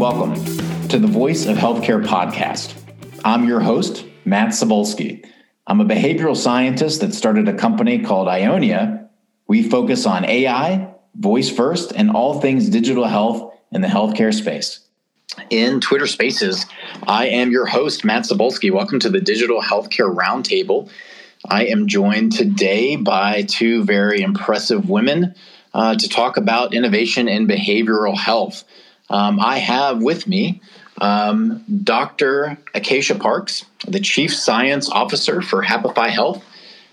welcome to the Voice of Healthcare podcast. I'm your host, Matt Cybulsky. I'm a behavioral scientist that started a company called Ionia. We focus on AI, voice first, and all things digital health in the healthcare space. In Twitter Spaces, I am your host, Matt Cybulsky. Welcome to the Digital Healthcare Roundtable. I am joined today by two very impressive women uh, to talk about innovation in behavioral health. Um, I have with me um, Dr. Acacia Parks, the Chief Science Officer for Happify Health,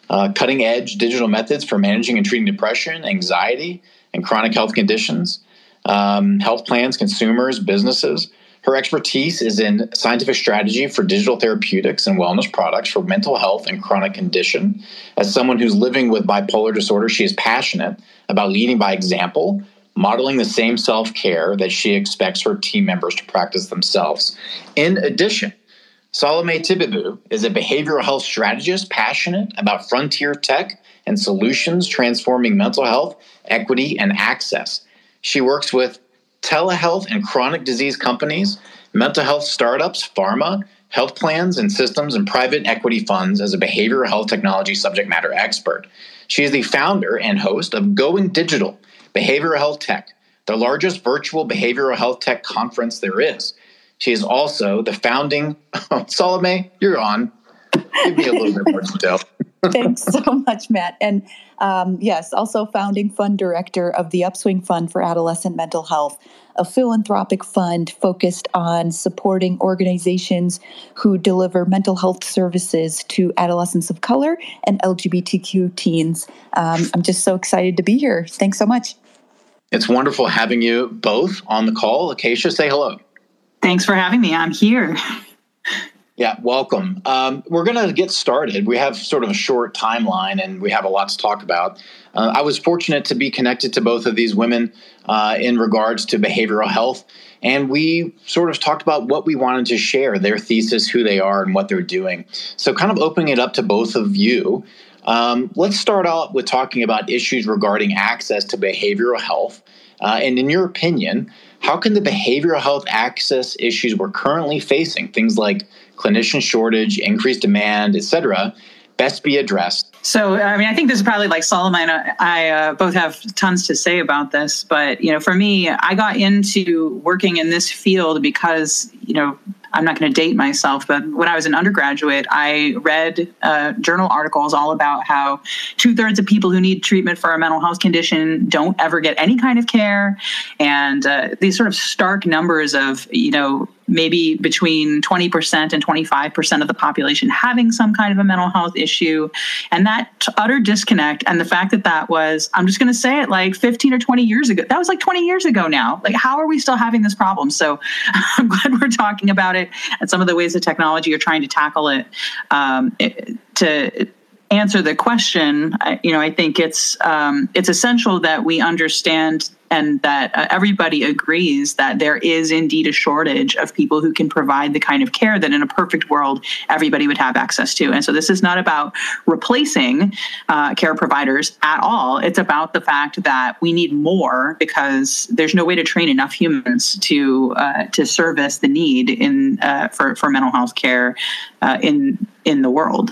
uh, cutting edge digital methods for managing and treating depression, anxiety, and chronic health conditions, um, health plans, consumers, businesses. Her expertise is in scientific strategy for digital therapeutics and wellness products for mental health and chronic condition. As someone who's living with bipolar disorder, she is passionate about leading by example modeling the same self care that she expects her team members to practice themselves. In addition, Solome Tibebu is a behavioral health strategist passionate about frontier tech and solutions transforming mental health, equity, and access. She works with telehealth and chronic disease companies, mental health startups, pharma, health plans and systems, and private equity funds as a behavioral health technology subject matter expert. She is the founder and host of Going Digital, Behavioral Health Tech, the largest virtual behavioral health tech conference there is. She is also the founding. Solome, you're on. Give me a little bit more detail. Thanks so much, Matt. And um, yes, also founding fund director of the Upswing Fund for Adolescent Mental Health, a philanthropic fund focused on supporting organizations who deliver mental health services to adolescents of color and LGBTQ teens. Um, I'm just so excited to be here. Thanks so much. It's wonderful having you both on the call. Acacia, say hello. Thanks for having me. I'm here. Yeah, welcome. Um, we're going to get started. We have sort of a short timeline and we have a lot to talk about. Uh, I was fortunate to be connected to both of these women uh, in regards to behavioral health. And we sort of talked about what we wanted to share their thesis, who they are, and what they're doing. So, kind of opening it up to both of you. Um, let's start out with talking about issues regarding access to behavioral health. Uh, and in your opinion, how can the behavioral health access issues we're currently facing, things like clinician shortage, increased demand, et cetera, best be addressed? So, I mean, I think this is probably like Solomon. I uh, both have tons to say about this, but you know, for me, I got into working in this field because you know I'm not going to date myself, but when I was an undergraduate, I read uh, journal articles all about how two thirds of people who need treatment for a mental health condition don't ever get any kind of care. And uh, these sort of stark numbers of, you know, maybe between 20% and 25% of the population having some kind of a mental health issue. And that utter disconnect and the fact that that was, I'm just going to say it like 15 or 20 years ago. That was like 20 years ago now. Like, how are we still having this problem? So I'm glad we're talking about it and some of the ways that technology are trying to tackle it. Um, it to answer the question, I, you know, I think it's um, it's essential that we understand and that uh, everybody agrees that there is indeed a shortage of people who can provide the kind of care that in a perfect world everybody would have access to. And so this is not about replacing uh, care providers at all. It's about the fact that we need more because there's no way to train enough humans to uh, to service the need in uh, for for mental health care uh, in in the world.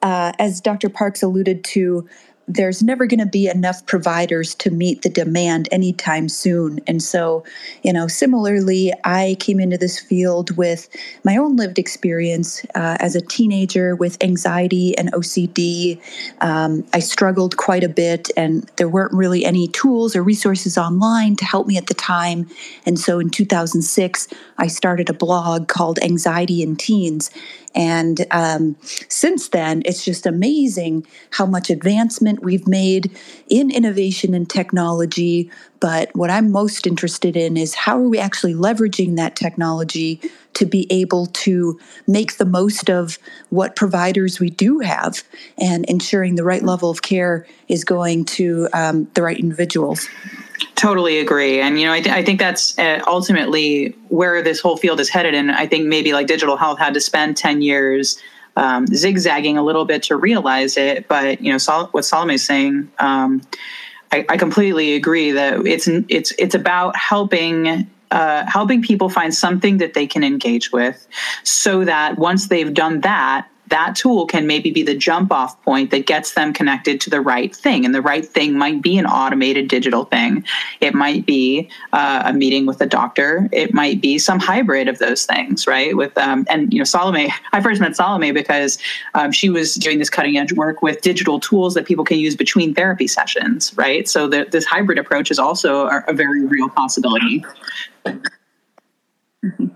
Uh, as Dr. Parks alluded to, there's never going to be enough providers to meet the demand anytime soon. And so, you know, similarly, I came into this field with my own lived experience uh, as a teenager with anxiety and OCD. Um, I struggled quite a bit, and there weren't really any tools or resources online to help me at the time. And so in 2006, I started a blog called Anxiety in Teens. And um, since then, it's just amazing how much advancement we've made in innovation and technology. But what I'm most interested in is how are we actually leveraging that technology to be able to make the most of what providers we do have and ensuring the right level of care is going to um, the right individuals. Totally agree. And, you know, I, th- I think that's uh, ultimately where this whole field is headed. And I think maybe like digital health had to spend 10 years um, zigzagging a little bit to realize it. But, you know, Sol- what is saying, um, I, I completely agree that it's, it's, it's about helping uh, helping people find something that they can engage with so that once they've done that that tool can maybe be the jump off point that gets them connected to the right thing. And the right thing might be an automated digital thing. It might be uh, a meeting with a doctor. It might be some hybrid of those things, right? With um, and you know Solome, I first met Solome because um, she was doing this cutting edge work with digital tools that people can use between therapy sessions, right? So the, this hybrid approach is also a, a very real possibility. Mm-hmm.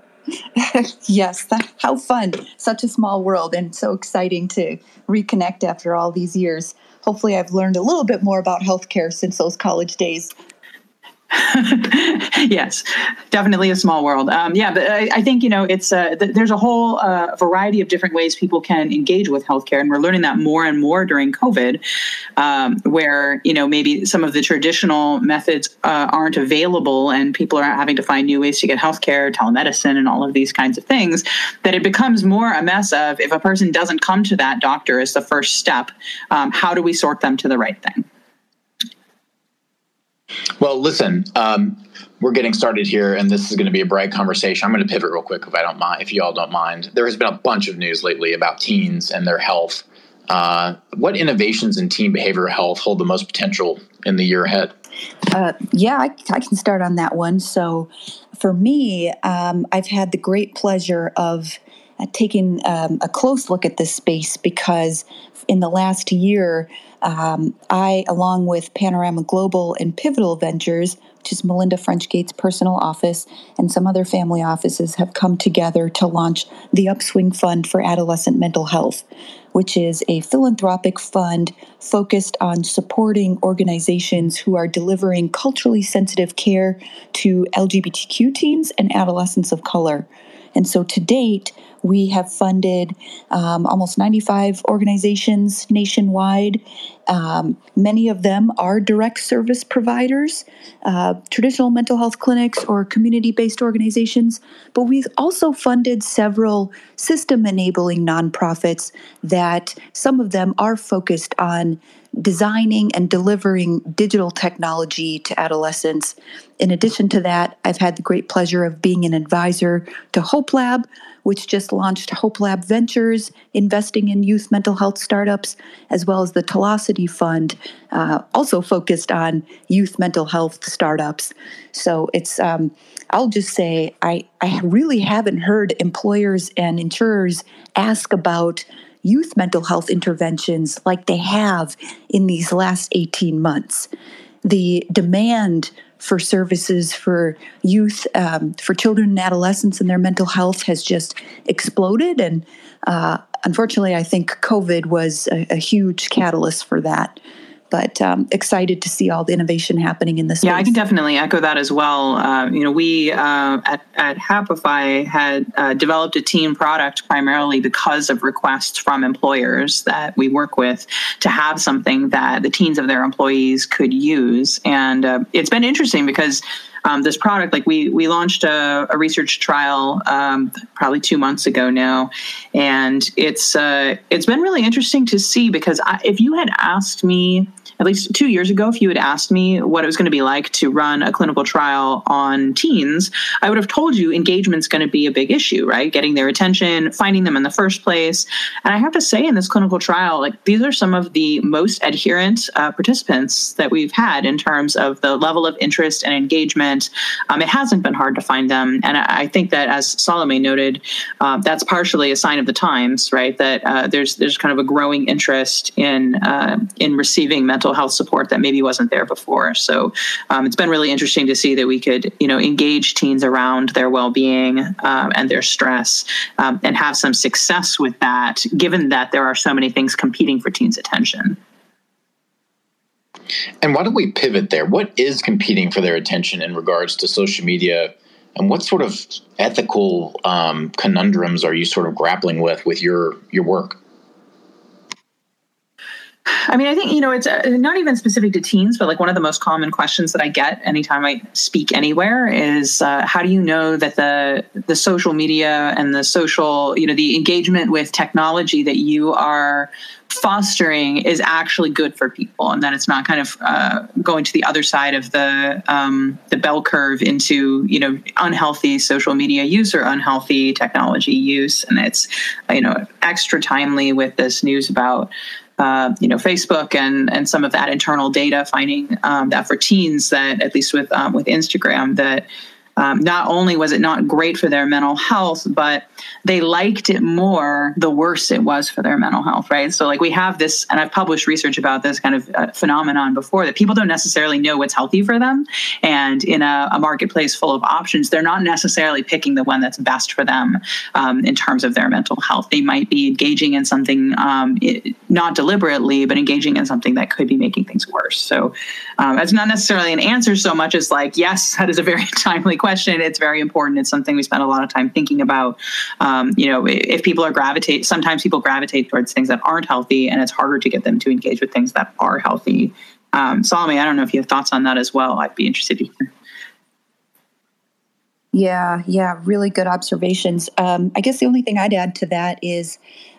Yes, that, how fun. Such a small world and so exciting to reconnect after all these years. Hopefully, I've learned a little bit more about healthcare since those college days. yes, definitely a small world. Um, yeah, but I, I, think you know it's uh, th- there's a whole uh, variety of different ways people can engage with healthcare, and we're learning that more and more during COVID, um, where you know maybe some of the traditional methods uh, aren't available, and people are having to find new ways to get healthcare, telemedicine, and all of these kinds of things. That it becomes more a mess of if a person doesn't come to that doctor as the first step, um, how do we sort them to the right thing? Well, listen, um, we're getting started here, and this is going to be a bright conversation. I'm going to pivot real quick if I don't mind, if you all don't mind. There has been a bunch of news lately about teens and their health. Uh, what innovations in teen behavioral health hold the most potential in the year ahead? Uh, yeah, I, I, can start on that one. So, for me, um, I've had the great pleasure of uh, taking um, a close look at this space because in the last year, um, I, along with Panorama Global and Pivotal Ventures, which is Melinda French Gates' personal office, and some other family offices, have come together to launch the Upswing Fund for Adolescent Mental Health, which is a philanthropic fund focused on supporting organizations who are delivering culturally sensitive care to LGBTQ teens and adolescents of color. And so to date, we have funded um, almost 95 organizations nationwide. Um, many of them are direct service providers, uh, traditional mental health clinics, or community based organizations. But we've also funded several system enabling nonprofits that some of them are focused on designing and delivering digital technology to adolescents. In addition to that, I've had the great pleasure of being an advisor to Hope Lab, which just launched Hope Lab Ventures, investing in youth mental health startups, as well as the Telosity Fund, uh, also focused on youth mental health startups. So it's, um, I'll just say, I, I really haven't heard employers and insurers ask about youth mental health interventions like they have in these last 18 months. The demand for services for youth, um, for children and adolescents and their mental health has just exploded. And uh, unfortunately, I think COVID was a, a huge catalyst for that but um, excited to see all the innovation happening in this. Yeah, I can definitely echo that as well. Uh, you know, we uh, at, at Happify had uh, developed a team product primarily because of requests from employers that we work with to have something that the teens of their employees could use, and uh, it's been interesting because. Um, this product, like we we launched a, a research trial um, probably two months ago now, and it's uh, it's been really interesting to see because I, if you had asked me at least two years ago, if you had asked me what it was going to be like to run a clinical trial on teens, I would have told you engagement's going to be a big issue, right? Getting their attention, finding them in the first place. And I have to say, in this clinical trial, like these are some of the most adherent uh, participants that we've had in terms of the level of interest and engagement. Um, it hasn't been hard to find them. And I, think that, as Solome noted, uh, that's partially a sign of the times, right? That uh, there's there's kind of a growing interest in uh, in receiving mental mental health support that maybe wasn't there before. So um, it's been really interesting to see that we could, you know, engage teens around their well-being um, and their stress um, and have some success with that, given that there are so many things competing for teens' attention. And why don't we pivot there? What is competing for their attention in regards to social media? And what sort of ethical um, conundrums are you sort of grappling with with your your work? I mean, I think, you know, it's uh, not even specific to teens, but like one of the most common questions that I get anytime I speak anywhere is uh, how do you know that the the social media and the social, you know, the engagement with technology that you are fostering is actually good for people and that it's not kind of uh, going to the other side of the um, the bell curve into you know unhealthy social media use or unhealthy technology use. And it's you know extra timely with this news about uh, you know Facebook and and some of that internal data finding um, that for teens that at least with um, with Instagram that um, not only was it not great for their mental health, but they liked it more the worse it was for their mental health, right? So, like, we have this, and I've published research about this kind of uh, phenomenon before that people don't necessarily know what's healthy for them. And in a, a, marketplace full of options, they're not necessarily picking the one that's best for them um, in terms of their mental health. They might be engaging in something um, not deliberately, but engaging in something that could be making things worse. So, um, it's not necessarily an answer so much as like, yes, that is a very timely question. It's very important. It's something we spend a lot of time thinking about. Um, you know, if people are gravitate, sometimes people gravitate towards things that aren't healthy, and it's harder to get them to engage with things that are healthy. Um, Solome, I don't know if you have thoughts on that as well. I'd be interested to hear. Yeah, yeah, really good observations. Um, I guess the only thing I'd add to that is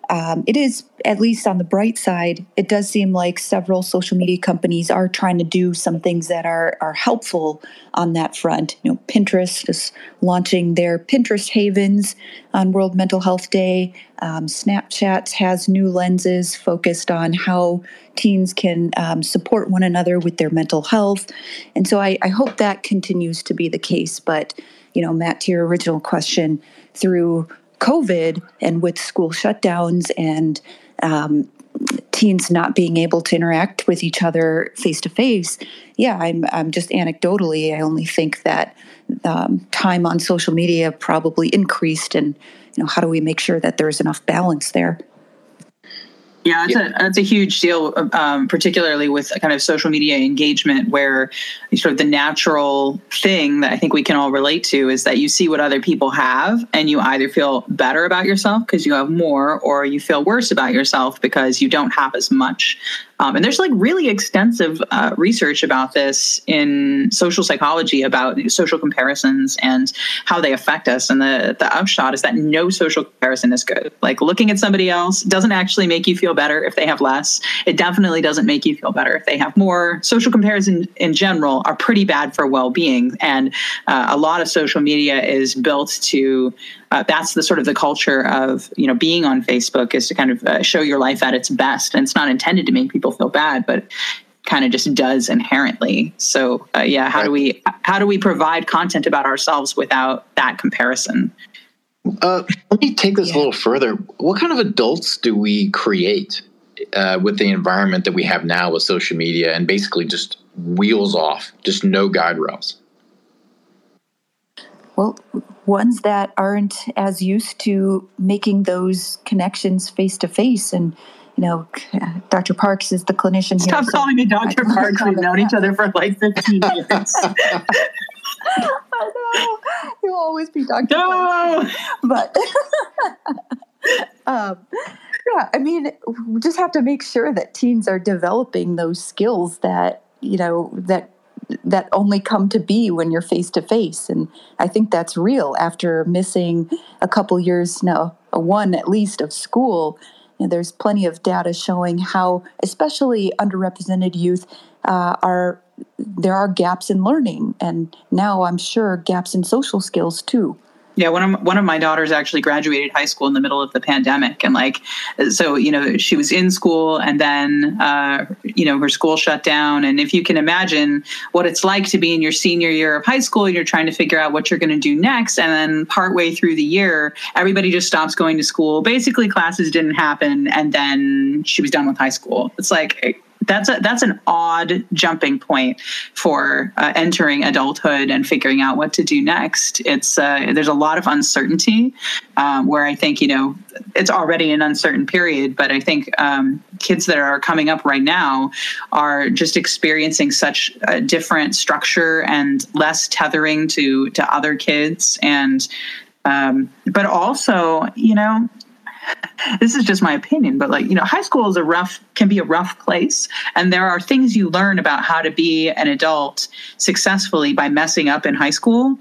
um, it is at least on the bright side it does seem like several social media companies are trying to do some things that are are helpful on that front. You know pinterest is launching their pinterest havens on world mental health day. Um, snapchat has new lenses focused on how teens can um, support one another with their mental health. And so I, I hope that continues to be the case but you know matt to your original question through COVID and with school shutdowns and um, teens not being able to interact with each other face to face, yeah, I'm, I'm just anecdotally, I only think that um, time on social media probably increased. And, you know, how do we make sure that there's enough balance there? Yeah, that's, yeah. A, that's a huge deal, um, particularly with kind of social media engagement, where sort of the natural thing that I think we can all relate to is that you see what other people have, and you either feel better about yourself because you have more, or you feel worse about yourself because you don't have as much. Um, and there's like really extensive uh, research about this in social psychology about social comparisons and how they affect us. And the, the upshot is that no social comparison is good. Like looking at somebody else doesn't actually make you feel better if they have less. It definitely doesn't make you feel better if they have more. Social comparison in general are pretty bad for well being. And uh, a lot of social media is built to uh, that's the sort of the culture of you know being on Facebook is to kind of uh, show your life at its best, and it's not intended to make people feel bad, but kind of just does inherently. So uh, yeah, how do we how do we provide content about ourselves without that comparison? Uh, let me take this yeah. a little further. What kind of adults do we create uh, with the environment that we have now with social media and basically just wheels off, just no guide rails? Well, ones that aren't as used to making those connections face to face and you know, Dr. Parks is the clinician Stop here. Stop calling me Dr. Parks. We've known each other for like 15 years. I know. You'll always be Dr. No! Parks. But um, yeah, I mean, we just have to make sure that teens are developing those skills that, you know, that that only come to be when you're face to face. And i think that's real. After missing a couple years now, one at least of school there's plenty of data showing how especially underrepresented youth uh, are there are gaps in learning. And now i'm sure gaps in social skills too yeah, one of one of my daughters actually graduated high school in the middle of the pandemic, and like, so you know, she was in school, and then uh, you know, her school shut down. And if you can imagine what it's like to be in your senior year of high school, and you're trying to figure out what you're going to do next, and then partway through the year, everybody just stops going to school. Basically, classes didn't happen, and then she was done with high school. It's like that's a, that's an odd jumping point for uh, entering adulthood and figuring out what to do next. It's uh, there's a lot of uncertainty um, where I think you know it's already an uncertain period, but I think um, kids that are coming up right now are just experiencing such a different structure and less tethering to to other kids and um, but also you know this is just my opinion, but like, you know, high school is a rough, can be a rough place. And there are things you learn about how to be an adult successfully by messing up in high school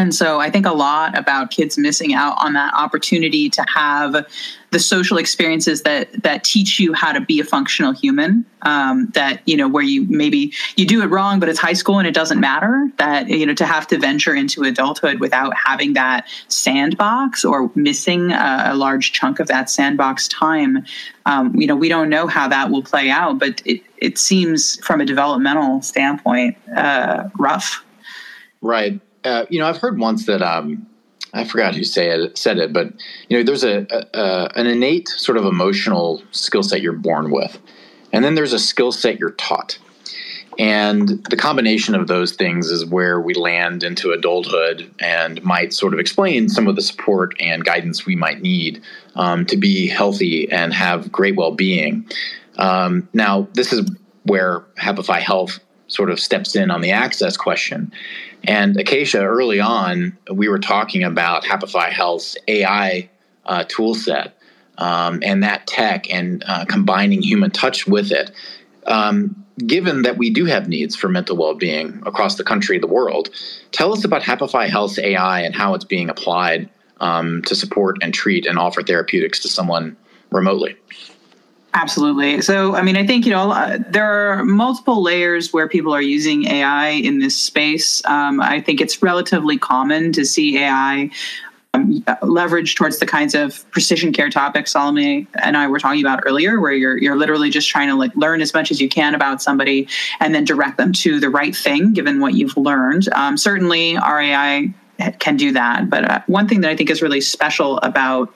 and so I think a lot about kids missing out on that opportunity to have the social experiences that that teach you how to be a functional human. Um, that you know where you maybe you do it wrong, but it's high school and it doesn't matter. That you know to have to venture into adulthood without having that sandbox or missing a, a large chunk of that sandbox time. Um, you know we don't know how that will play out, but it it seems from a developmental standpoint uh, rough. Right uh, you know, I've heard once that um, I forgot who it, said it, but you know, there's a, a an innate sort of emotional skill set you're born with, and then there's a skill set you're taught. And the combination of those things is where we land into adulthood and might sort of explain some of the support and guidance we might need um, to be healthy and have great well being. Um, now, this is where Happify Health sort of steps in on the access question. And Acacia, early on, we were talking about Happify Health's AI uh, tool set um, and that tech and uh, combining human touch with it. Um, given that we do have needs for mental well being across the country, the world, tell us about Happify Health's AI and how it's being applied um, to support and treat and offer therapeutics to someone remotely. Absolutely. So, I mean, I think, you know, there are multiple layers where people are using AI in this space. Um, I think it's relatively common to see AI um, leverage towards the kinds of precision care topics Solome and I were talking about earlier, where you're you're literally just trying to like learn as much as you can about somebody and then direct them to the right thing given what you've learned. Um, certainly, RAI can do that, but uh, one thing that I think is really special about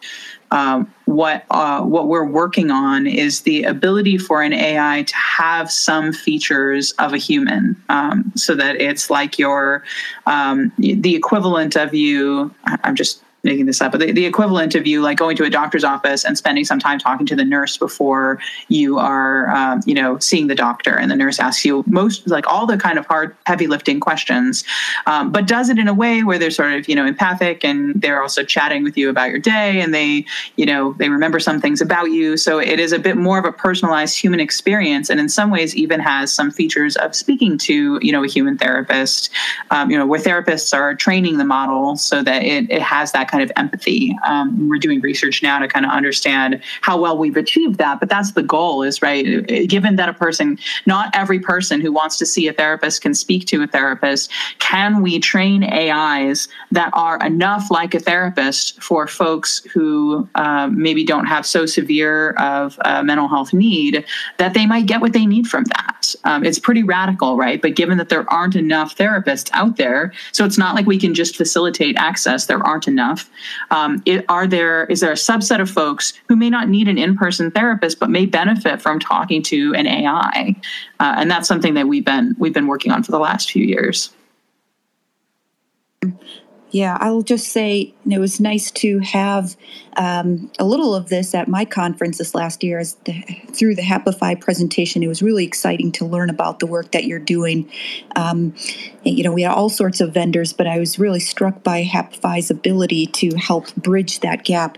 um, what uh, what we're working on is the ability for an AI to have some features of a human, um, so that it's like your um, the equivalent of you. I'm just making this up, but the, the equivalent of you like going to a doctor's office and spending some time talking to the nurse before you are, um, you know, seeing the doctor, and the nurse asks you most like all the kind of hard, heavy lifting questions, um, but does it in a way where they're sort of, you know, empathic and they're also chatting with you about your day, and they, you know, they remember some things about you. So it is a bit more of a personalized human experience, and in some ways even has some features of speaking to, you know, a human therapist, um, you know, where therapists are training the model so that it, it has that kind of empathy. Um, we're doing research now to kind of understand how well we've achieved that, but that's the goal is right. Given that a person, not every person who wants to see a therapist can speak to a therapist, can we train AIs that are enough like a therapist for folks who uh, maybe don't have so severe of a mental health need that they might get what they need from that? Um, it's pretty radical, right? But given that there aren't enough therapists out there, so it's not like we can just facilitate access, there aren't enough um, it, are there is there a subset of folks who may not need an in-person therapist but may benefit from talking to an AI, uh, and that's something that we've been we've been working on for the last few years. Yeah, I'll just say it was nice to have um, a little of this at my conference this last year. As the, through the Happify presentation, it was really exciting to learn about the work that you're doing. Um, you know, we had all sorts of vendors, but I was really struck by Happify's ability to help bridge that gap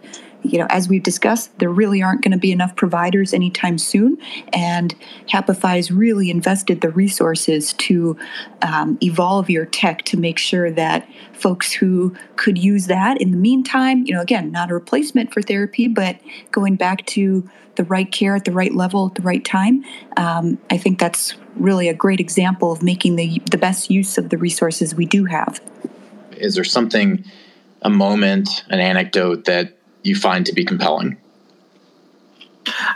you know, as we've discussed, there really aren't going to be enough providers anytime soon. And Happify has really invested the resources to um, evolve your tech to make sure that folks who could use that in the meantime, you know, again, not a replacement for therapy, but going back to the right care at the right level at the right time. Um, I think that's really a great example of making the the best use of the resources we do have. Is there something, a moment, an anecdote that you find to be compelling?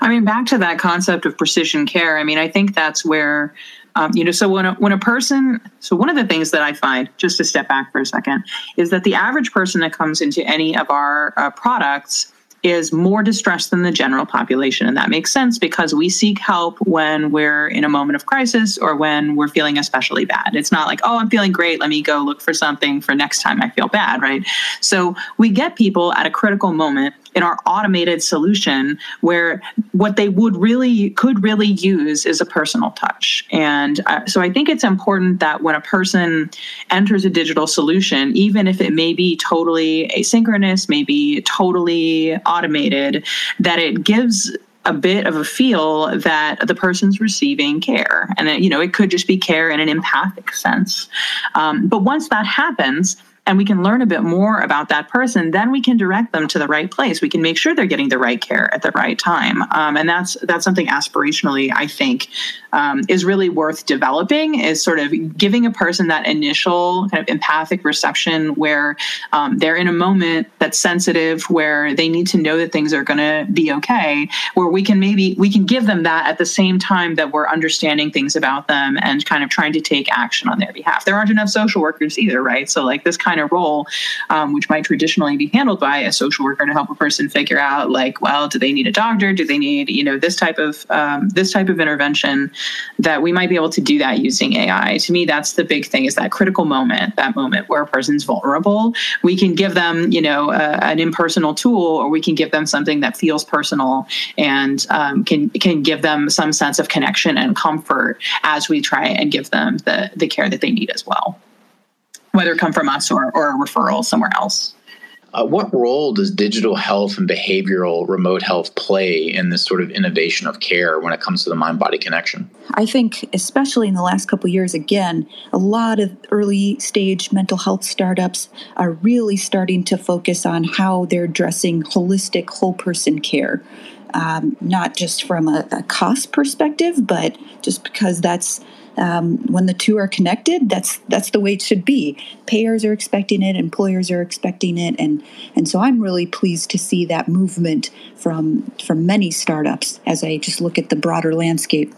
I mean, back to that concept of precision care. I mean, I think that's where, um, you know, so when a, when a person, so one of the things that I find, just to step back for a second, is that the average person that comes into any of our uh, products is more distressed than the general population. And that makes sense because we seek help when we're in a moment of crisis or when we're feeling especially bad. It's not like, oh, I'm feeling great. Let me go look for something for next time I feel bad, right? So we get people at a critical moment in our automated solution where what they would really could really use is a personal touch and uh, so i think it's important that when a person enters a digital solution even if it may be totally asynchronous maybe totally automated that it gives a bit of a feel that the person's receiving care. And it, you know it could just be care in an empathic sense. Um, but once that happens and we can learn a bit more about that person, then we can direct them to the right place. We can make sure they're getting the right care at the right time, um, and that's that's something aspirationally I think um, is really worth developing. Is sort of giving a person that initial kind of empathic reception where um, they're in a moment that's sensitive, where they need to know that things are going to be okay. Where we can maybe we can give them that at the same time that we're understanding things about them and kind of trying to take action on their behalf. There aren't enough social workers either, right? So like this kind kind of role, um, which might traditionally be handled by a social worker to help a person figure out, like, well, do they need a doctor? Do they need, you know, this type of um, this type of intervention? That we might be able to do that using AI. To me, that's the big thing: is that critical moment, that moment where a person's vulnerable. We can give them, you know, a, an impersonal tool, or we can give them something that feels personal and um, can can give them some sense of connection and comfort as we try and give them the the care that they need as well whether it come from us or, or a referral somewhere else. Uh, what role does digital health and behavioral remote health play in this sort of innovation of care when it comes to the mind body connection? I think, especially in the last couple years, again, a lot of early stage mental health startups are really starting to focus on how they're addressing holistic, whole person care. Um, not just from a, a cost perspective, but just because that's um, when the two are connected, that's that's the way it should be. Payers are expecting it, employers are expecting it, and and so I'm really pleased to see that movement from from many startups as I just look at the broader landscape.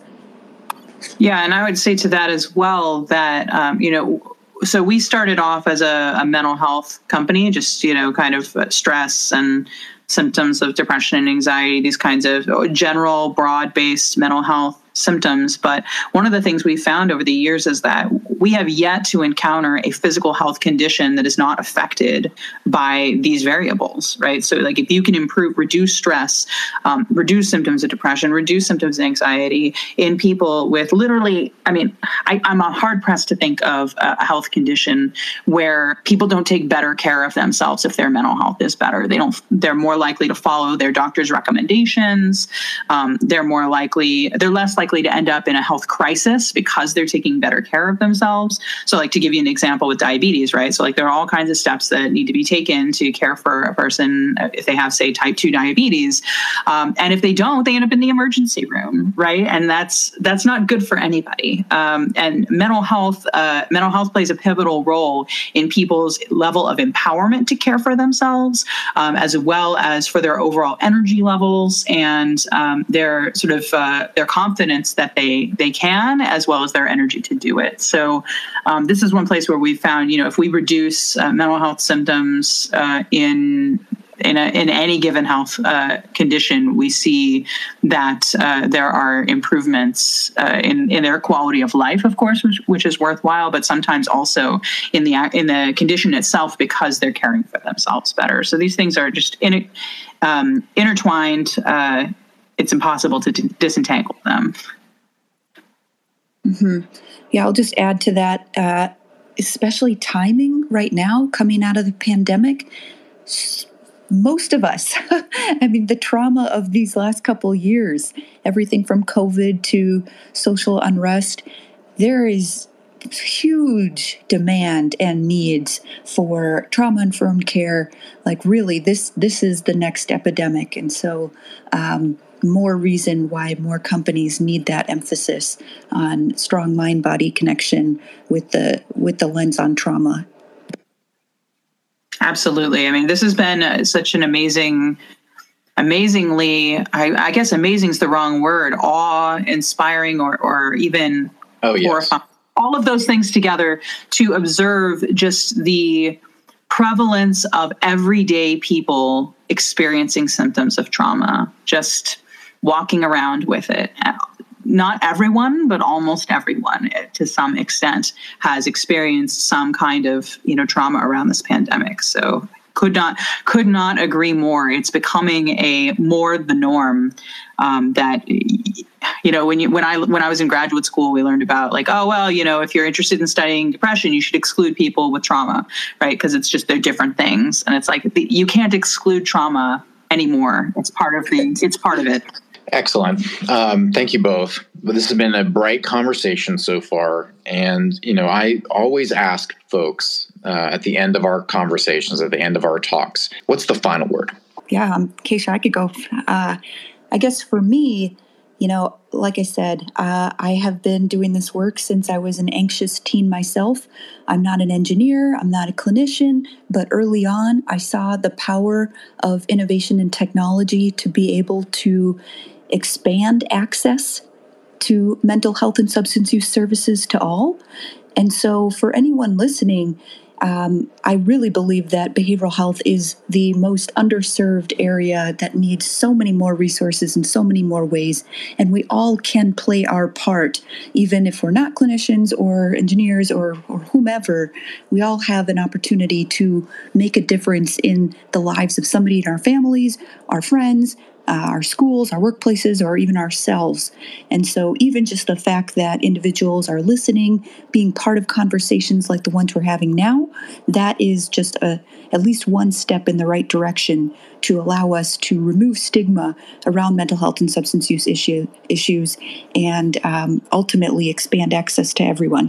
Yeah, and I would say to that as well that um, you know so we started off as a, a, mental health company, just you know, kind of stress and symptoms of depression and anxiety, these kinds of general, broad-based mental health symptoms. But one of the things we found over the years is that we have yet to encounter a physical health condition that is not affected by these variables, right? So, like if you can improve, reduce stress, um, reduce symptoms of depression, reduce symptoms of anxiety in people with literally, I mean, I, I'm hard pressed to think of a health condition where people don't take better care of themselves if their mental health is better. They don't, they're more likely to follow their doctor's recommendations. Um, they're more likely, they're less likely to end up in a health crisis because they're taking better care of themselves. So, like to give you an example with diabetes, right? So, like there are all kinds of steps that need to be taken to care for a person if they have, say, type two diabetes, um, and if they don't, they end up in the emergency room, right? And that's that's not good for anybody. Um, and mental health, uh, mental health plays a pivotal role in people's level of empowerment to care for themselves, um, as well as for their overall energy levels and um, their sort of uh, their confidence confidence that they they can, as well as their energy to do it. So, um, this is one place where we found, you know, if we reduce uh, mental health symptoms uh, in in, a, in any given health uh, condition, we see that uh, there are improvements uh, in in their quality of life, of course, which, which, is worthwhile, but sometimes also in the in the condition itself because they're caring for themselves better. So these things are just in, um, intertwined uh, it's impossible to d- disentangle them. Mm-hmm. Yeah, I'll just add to that, uh, especially timing right now, coming out of the pandemic. Most of us, I mean, the trauma of these last couple years, everything from COVID to social unrest, there is huge demand and needs for trauma informed care like really this this is the next epidemic and so um, more reason why more companies need that emphasis on strong mind body connection with the with the lens on trauma. Absolutely. I mean this has been uh, such an amazing amazingly I, I, guess amazing is the wrong word awe inspiring or, or even oh, yes. horrifying. All of those things together to observe just the prevalence of everyday people experiencing symptoms of trauma. Just walking around with it. Not everyone, but almost everyone, eh, to some extent, has experienced some kind of you know trauma around this pandemic. So could not could not agree more. It's becoming a more the norm. Um, that you know when you when I when I was in graduate school, we learned about like oh well you know if you're interested in studying depression, you should exclude people with trauma, right? Because it's just they're different things, and it's like you can't exclude trauma anymore. It's part of the. It's part of it. Excellent. Um, thank you both. But this has been a bright conversation so far, and you know, I always ask folks uh, at the end of our conversations, at the end of our talks, what's the final word? Yeah, um, Keisha, I could go. Uh, I guess for me, you know, like I said, uh, I have been doing this work since I was an anxious teen myself. I'm not an engineer, I'm not a clinician, but early on, I saw the power of innovation and technology to be able to expand access to mental health and substance use services to all. And so, for anyone listening, um, I really believe that behavioral health is the most underserved area that needs so many more resources in so many more ways. And we all can play our part, even if we're not clinicians or engineers or, or whomever. We all have an opportunity to make a difference in the lives of somebody in our families, our friends, uh, our schools, our workplaces, or even ourselves. And so, even just the fact that individuals are listening, being part of conversations like the ones we're having now, that is just a, at least one step in the right direction to allow us to remove stigma around mental health and substance use issue, issues and um, ultimately expand access to everyone.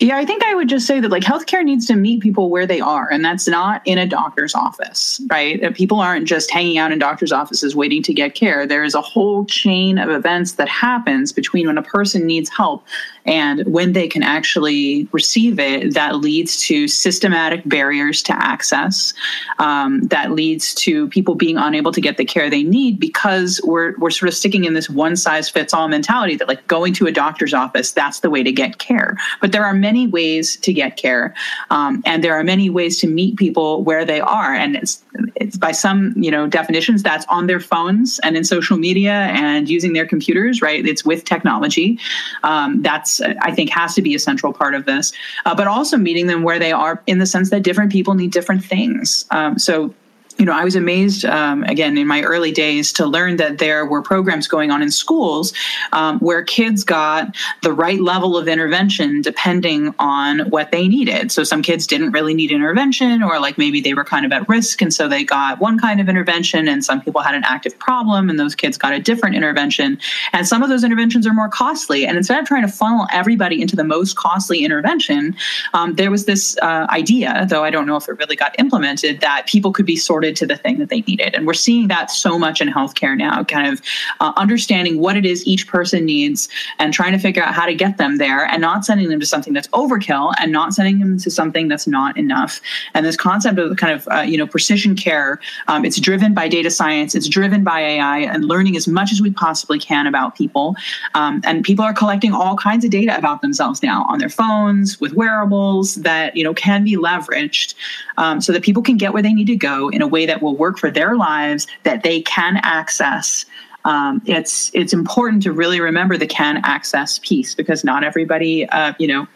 Yeah, I think I would just say that like healthcare needs to meet people where they are, and that's not in a doctor's office, right? People aren't just hanging out in doctor's offices waiting to get care. There is a whole chain of events that happens between when a person needs help and when they can actually receive it, that leads to systematic barriers to access. Um, that leads to people being unable to get the care they need because we're we're sort of sticking in this one size fits all mentality that like going to a doctor's office that's the way to get care. But there are many ways to get care, um, and there are many ways to meet people where they are, and it's it's by some you know definitions that's on their phones and in social media and using their computers. Right, it's with technology. Um, that's I think has to be a central part of this, uh, but also meeting them where they are in the sense that different people need different things. Um, so you know, I was amazed um, again in my early days to learn that there were programs going on in schools um, where kids got the right level of intervention depending on what they needed. So some kids didn't really need intervention, or like maybe they were kind of at risk, and so they got one kind of intervention, and some people had an active problem, and those kids got a different intervention. And some of those interventions are more costly. And instead of trying to funnel everybody into the most costly intervention, um, there was this uh, idea, though I don't know if it really got implemented, that people could be sorted to the thing that they needed. And we're seeing that so much in healthcare now, kind of uh, understanding what it is each person needs and trying to figure out how to get them there and not sending them to something that's overkill and not sending them to something that's not enough. And this concept of kind of, uh, you know, precision care, um, it's driven by data science, it's driven by AI and learning as much as we possibly can about people. Um, and people are collecting all kinds of data about themselves now on their phones with wearables that, you know, can be leveraged um, so that people can get where they need to go in a way way that will work for their lives that they can access um, it's it's important to really remember the can access piece because not everybody uh, you know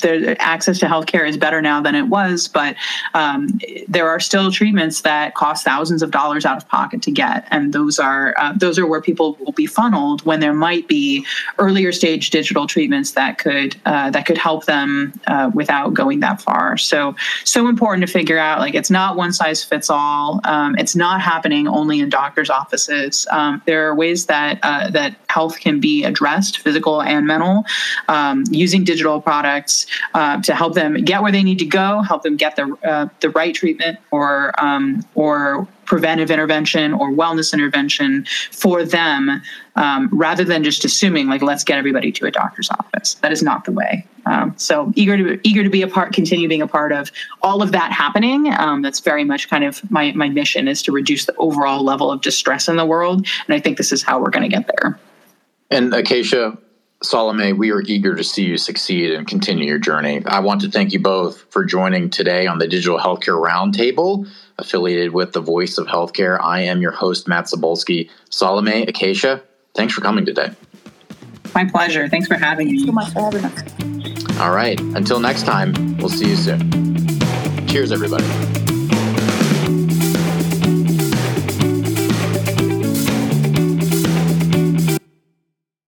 the access to healthcare is better now than it was, but um, there are still treatments that cost thousands of dollars out of pocket to get, and those are uh, those are where people will be funneled when there might be earlier stage digital treatments that could uh, that could help them uh, without going that far. So so important to figure out like it's not one size fits all. Um, it's not happening only in doctors' offices. Um, there are ways that uh, that health can be addressed, physical and mental, um, using digital products uh, to help them get where they need to go, help them get the uh, the right treatment or um, or preventive intervention or wellness intervention for them, um, rather than just assuming like let's get everybody to a doctor's office. That is not the way. Um, so eager to eager to be a part, continue being a part of all of that happening. Um, that's very much kind of my my mission is to reduce the overall level of distress in the world, and I think this is how we're going to get there. And Acacia, Solome, we are eager to see you succeed and continue your journey. I want to thank you both for joining today on the Digital Healthcare Roundtable, affiliated with the Voice of Healthcare. I am your host, Matt Cybulsky. Solome, Acacia, thanks for coming today. My pleasure. Thanks for having me. so much for having us. All right. Until next time, we'll see you soon. Cheers, everybody.